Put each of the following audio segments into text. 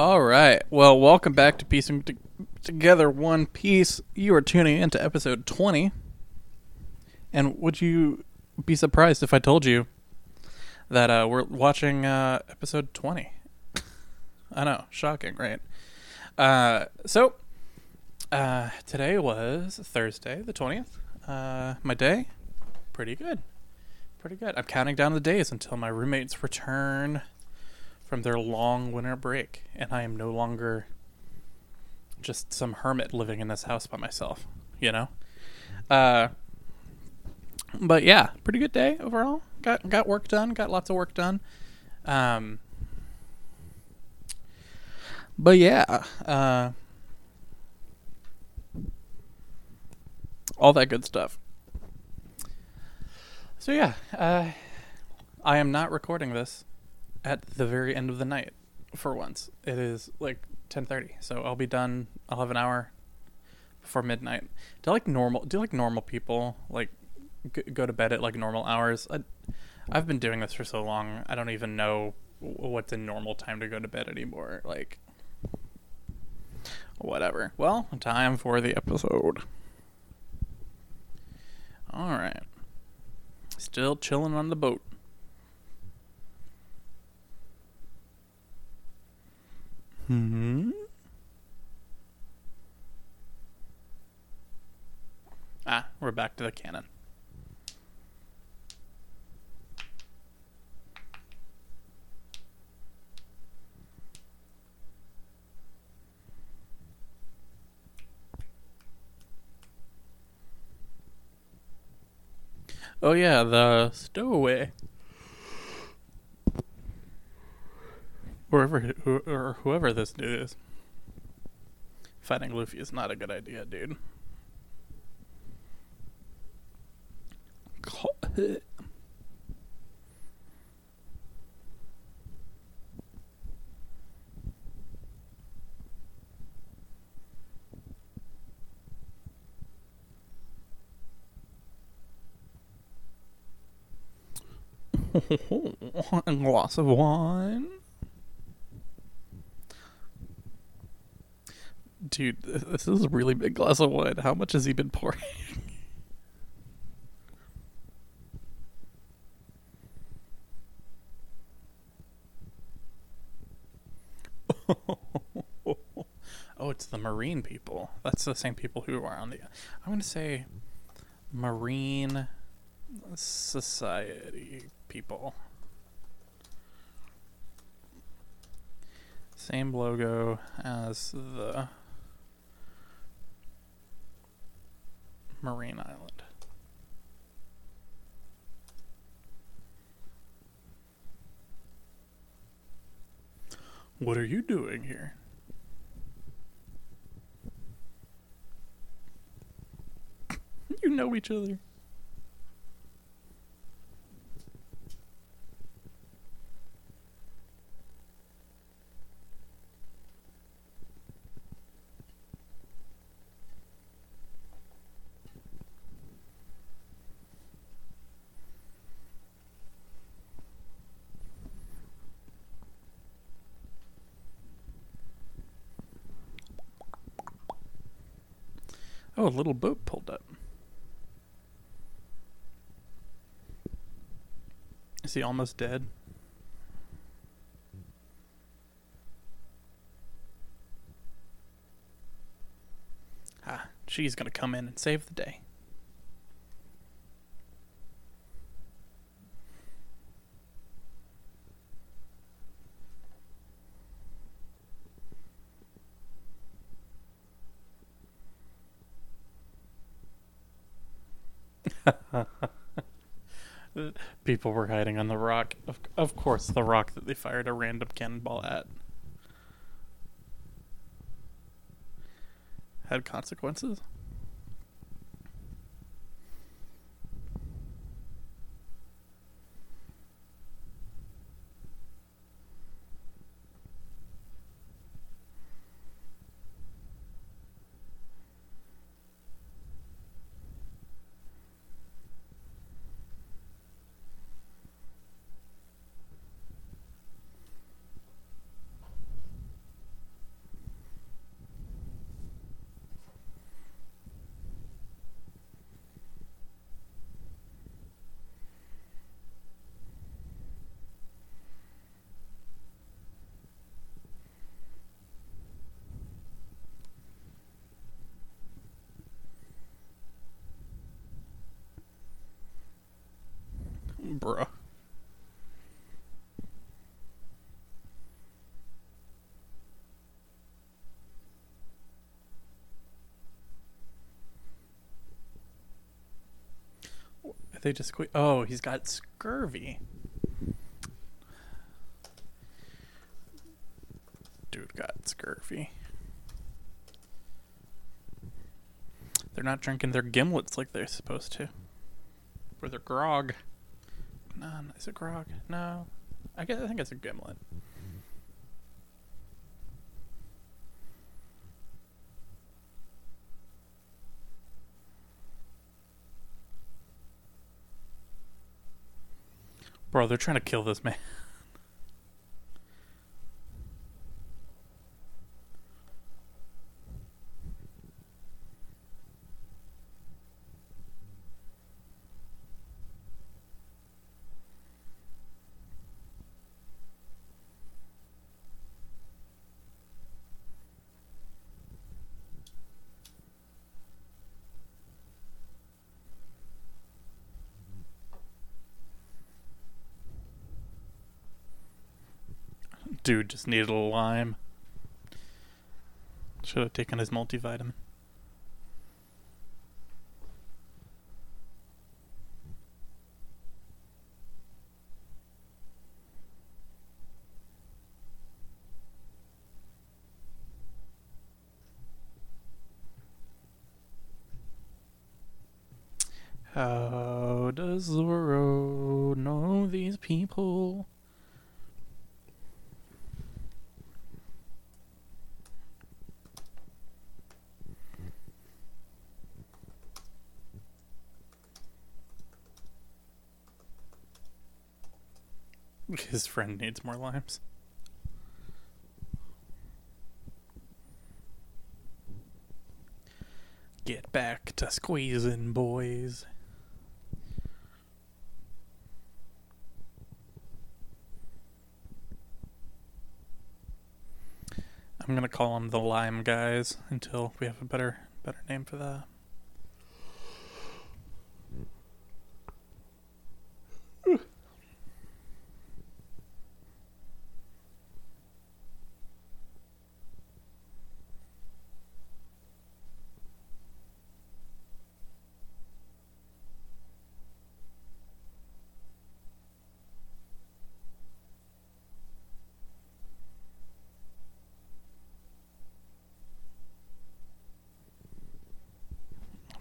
All right. Well, welcome back to Piecing T- Together One Piece. You are tuning into episode 20. And would you be surprised if I told you that uh, we're watching uh, episode 20? I know. Shocking, right? Uh, so, uh, today was Thursday, the 20th. Uh, my day, pretty good. Pretty good. I'm counting down the days until my roommates return from their long winter break, and I am no longer just some hermit living in this house by myself, you know? Uh, but yeah, pretty good day overall. Got got work done, got lots of work done. Um, but yeah, uh, all that good stuff. So yeah, uh, I am not recording this at the very end of the night for once. It is like 10:30, so I'll be done. I'll have an hour before midnight. Do like normal? Do like normal people like g- go to bed at like normal hours? I, I've been doing this for so long. I don't even know what's a normal time to go to bed anymore. Like whatever. Well, time for the episode. All right. Still chilling on the boat. Hmm. Ah, we're back to the cannon. Oh yeah, the stowaway. Wherever who, or whoever this dude is. Fighting Luffy is not a good idea, dude. a glass of wine. Dude, this is a really big glass of wine. How much has he been pouring? oh, it's the marine people. That's the same people who are on the. I'm going to say marine society people. Same logo as the Marine Island. What are you doing here? you know each other. A little boat pulled up. Is he almost dead? Ah, she's gonna come in and save the day. People were hiding on the rock. Of, of course, the rock that they fired a random cannonball at had consequences. Bruh. They just quit. Oh, he's got scurvy. Dude got scurvy. They're not drinking their gimlets like they're supposed to. Or their grog. No, is it grog? No. I guess I think it's a gimlet. Bro, they're trying to kill this man. Dude just needed a lime. Should have taken his multivitamin. How does Zoro know these people? His friend needs more limes. Get back to squeezing, boys. I'm gonna call them the lime guys until we have a better better name for that.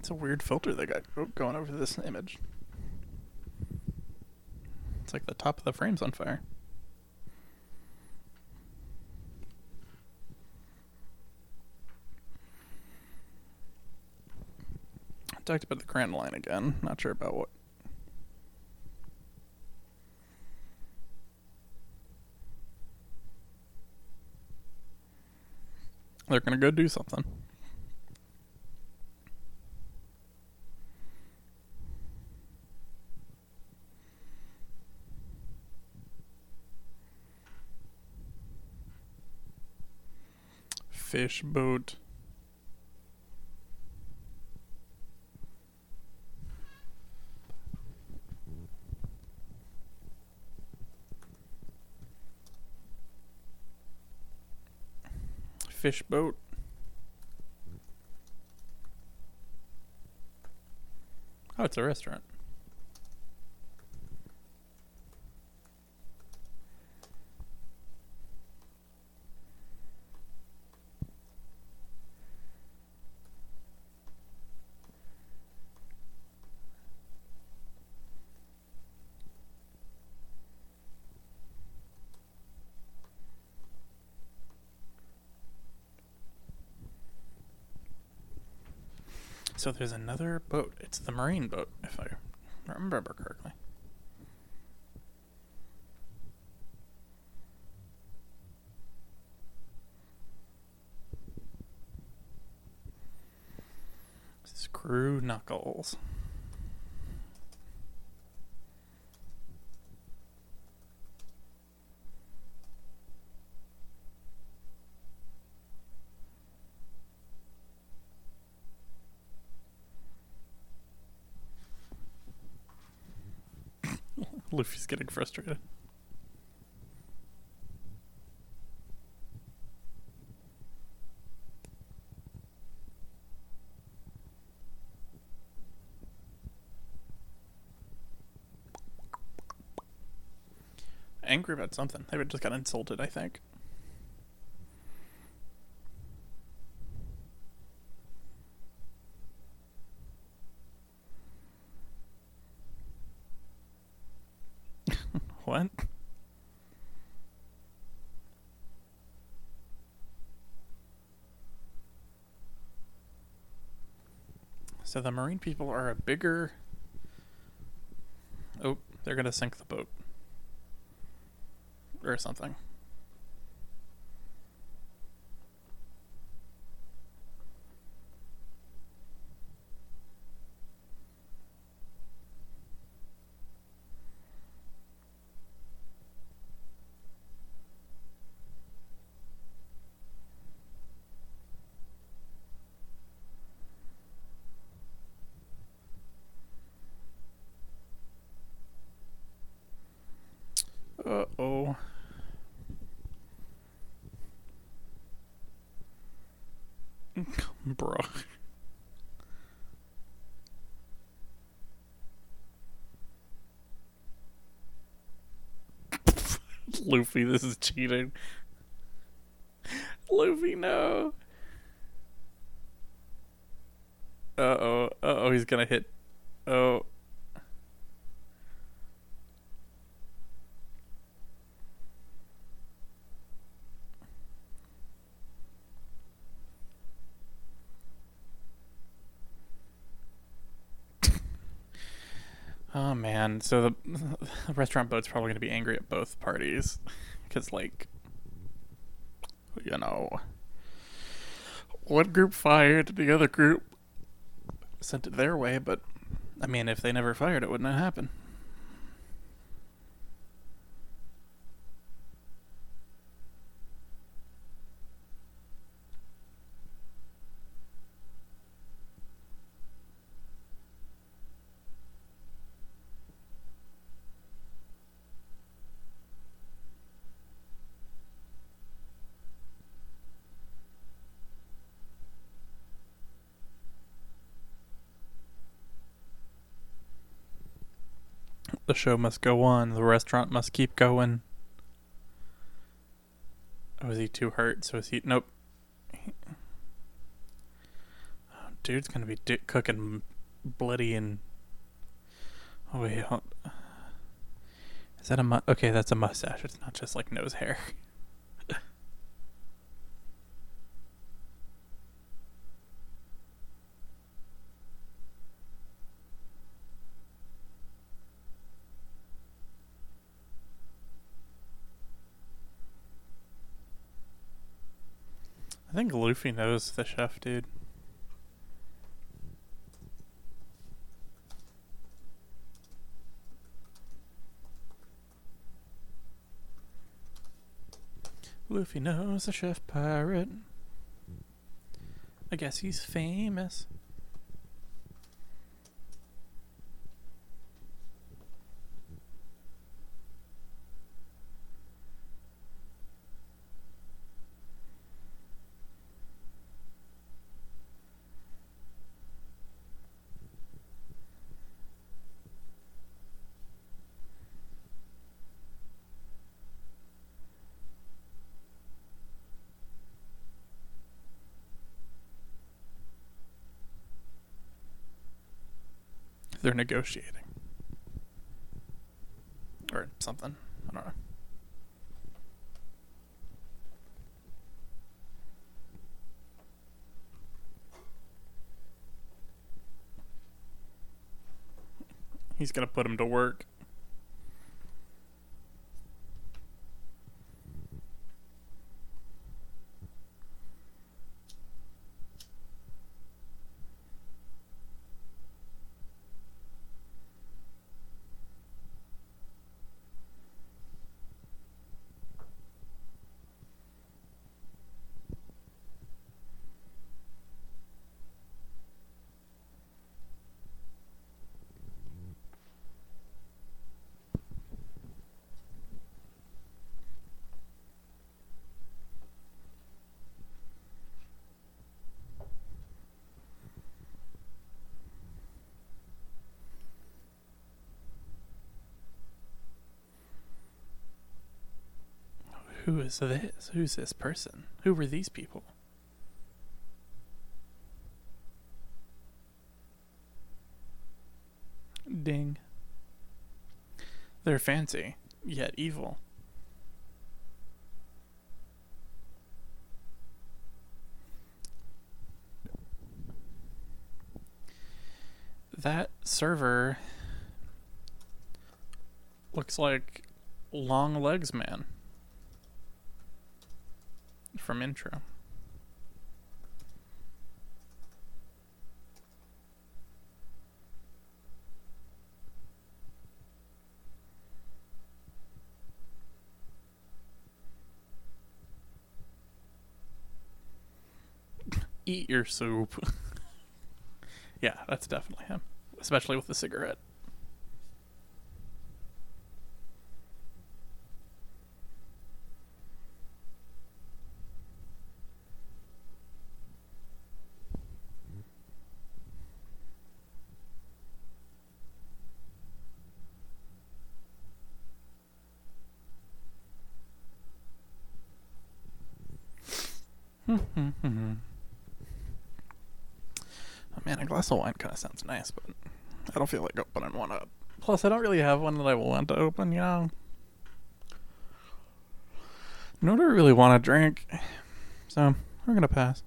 It's a weird filter they got going over this image. It's like the top of the frame's on fire. I talked about the Grand Line again. Not sure about what. They're gonna go do something. Fish boat. Fish boat. Oh, it's a restaurant. So there's another boat. It's the marine boat, if I remember correctly. Screw knuckles. Luffy's getting frustrated. Angry about something. They just got insulted, I think. what? So the marine people are a bigger. Oh, they're gonna sink the boat. Or something. Uh oh. Bro. Luffy, this is cheating. Luffy, no. Uh oh. Uh oh, he's gonna hit. Oh. So the, the restaurant boat's probably gonna be angry at both parties, because like, you know, one group fired, the other group sent it their way. But I mean, if they never fired, it wouldn't have happened. The show must go on. The restaurant must keep going. Oh, is he too hurt? So is he? Nope. Oh, dude's gonna be di- cooking bloody and. Oh wait. Is that a mu- okay? That's a mustache. It's not just like nose hair. think Luffy knows the chef, dude. Luffy knows the chef pirate. I guess he's famous. They're negotiating. Or something. I don't know. He's gonna put him to work. Who is this? Who's this person? Who were these people? Ding. They're fancy, yet evil. That server looks like Long Legs Man from intro. Eat your soup. yeah, that's definitely him, especially with the cigarette. oh a wine kind of sounds nice, but I don't feel like opening one up. Plus, I don't really have one that I want to open, you know? Nor do I really want to drink. So, we're to pass.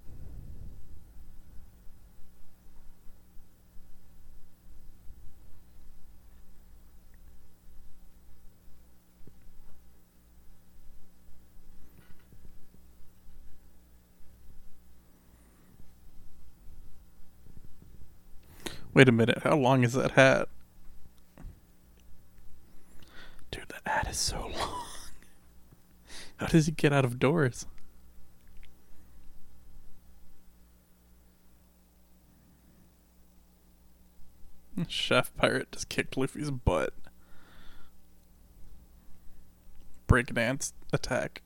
Wait a minute, how long is that hat? Dude, that hat is so long. How does he get out of doors? Chef Pirate just kicked Luffy's butt. Breakdance attack.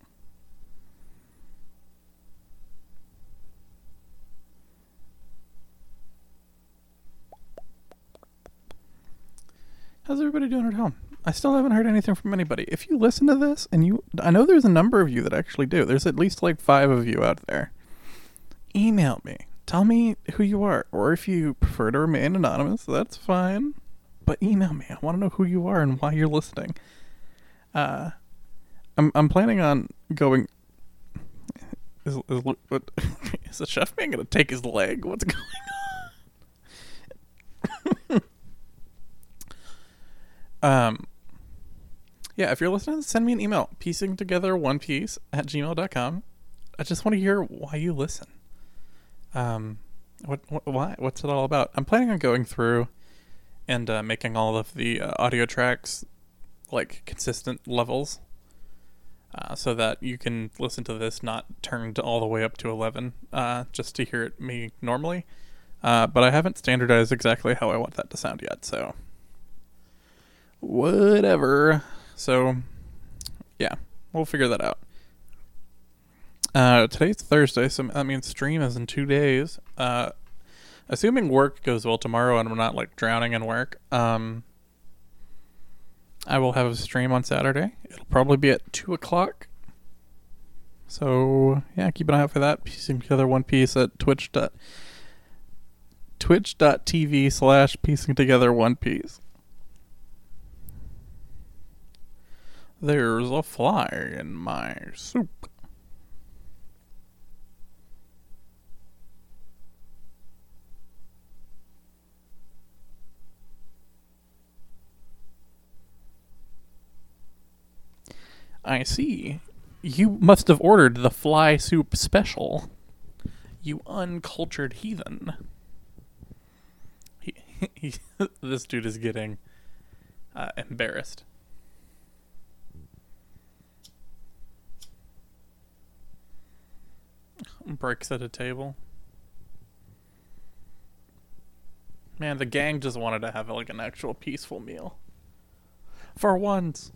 How's everybody doing at home? I still haven't heard anything from anybody. If you listen to this and you I know there's a number of you that actually do. There's at least like 5 of you out there. Email me. Tell me who you are or if you prefer to remain anonymous, that's fine. But email me. I want to know who you are and why you're listening. Uh I'm I'm planning on going is, is, is the chef man gonna take his leg? What's going on? Um, yeah, if you're listening, send me an email, piecing together one piece at gmail.com. I just want to hear why you listen. Um, what, what why? What's it all about? I'm planning on going through and uh, making all of the uh, audio tracks like consistent levels uh, so that you can listen to this not turned all the way up to 11 uh, just to hear it me normally. Uh, but I haven't standardized exactly how I want that to sound yet, so whatever. So, yeah, we'll figure that out. Uh, today's Thursday, so that means stream is in two days. Uh, assuming work goes well tomorrow and I'm not like drowning in work, um, I will have a stream on Saturday. It'll probably be at two o'clock. So yeah, keep an eye out for that. Piecing together one piece at Twitch twitch.tv slash piecing together one piece. There's a fly in my soup. I see. You must have ordered the fly soup special. You uncultured heathen. He, he, this dude is getting uh, embarrassed. Breaks at a table. Man, the gang just wanted to have like an actual peaceful meal. For once.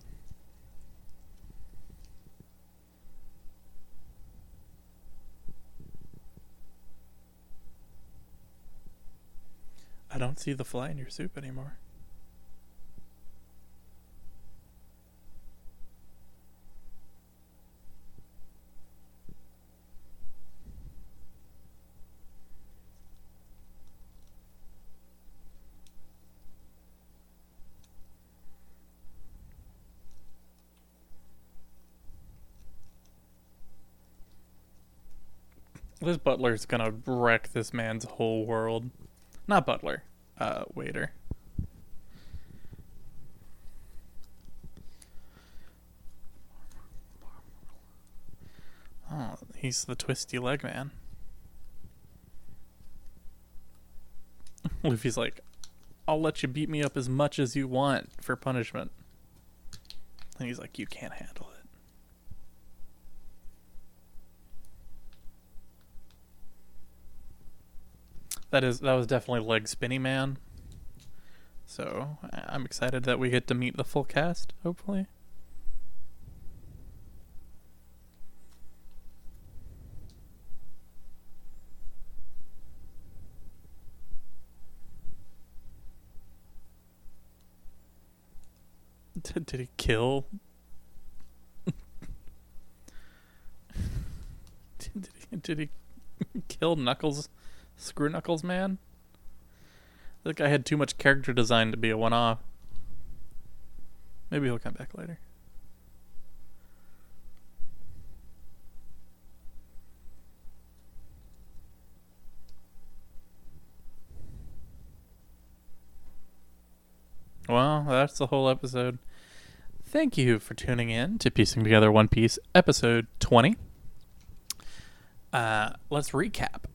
I don't see the fly in your soup anymore. This butler's gonna wreck this man's whole world. Not butler, uh, waiter. Oh, he's the twisty leg man. Luffy's like, I'll let you beat me up as much as you want for punishment. And he's like, You can't handle it. That is that was definitely leg spinny man. So I'm excited that we get to meet the full cast, hopefully. Did, did he kill? did, he, did he kill Knuckles, Screw Knuckles man? That guy had too much character design to be a one-off. Maybe he'll come back later. Well, that's the whole episode. Thank you for tuning in to Piecing Together One Piece, episode 20. Uh, let's recap.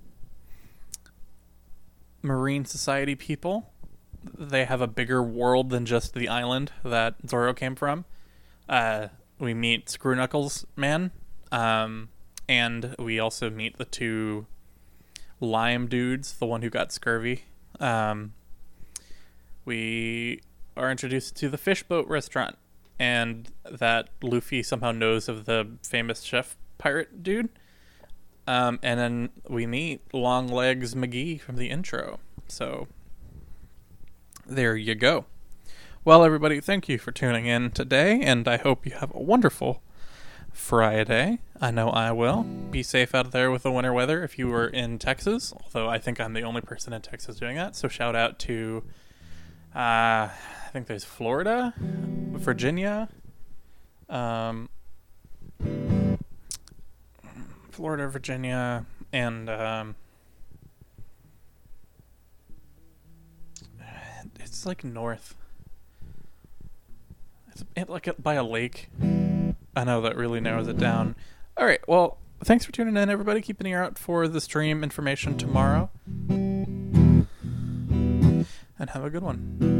Marine Society people, they have a bigger world than just the island that Zoro came from. Uh, we meet Screw Knuckles Man, um, and we also meet the two lime dudes, the one who got scurvy. Um, we are introduced to the fishboat restaurant and that Luffy somehow knows of the famous chef pirate dude. Um, and then we meet Long Legs McGee from the intro. So there you go. Well, everybody, thank you for tuning in today, and I hope you have a wonderful Friday. I know I will. Be safe out there with the winter weather if you were in Texas, although I think I'm the only person in Texas doing that. So shout out to uh, I think there's Florida, Virginia, um, Florida, Virginia, and um, it's like north. It's it, like by a lake. I know that really narrows it down. All right, well, thanks for tuning in, everybody. Keep an ear out for the stream information tomorrow, and have a good one.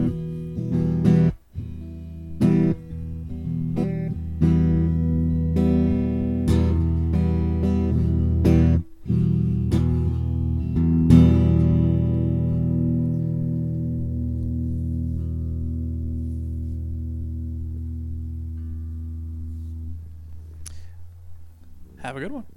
Have a good one.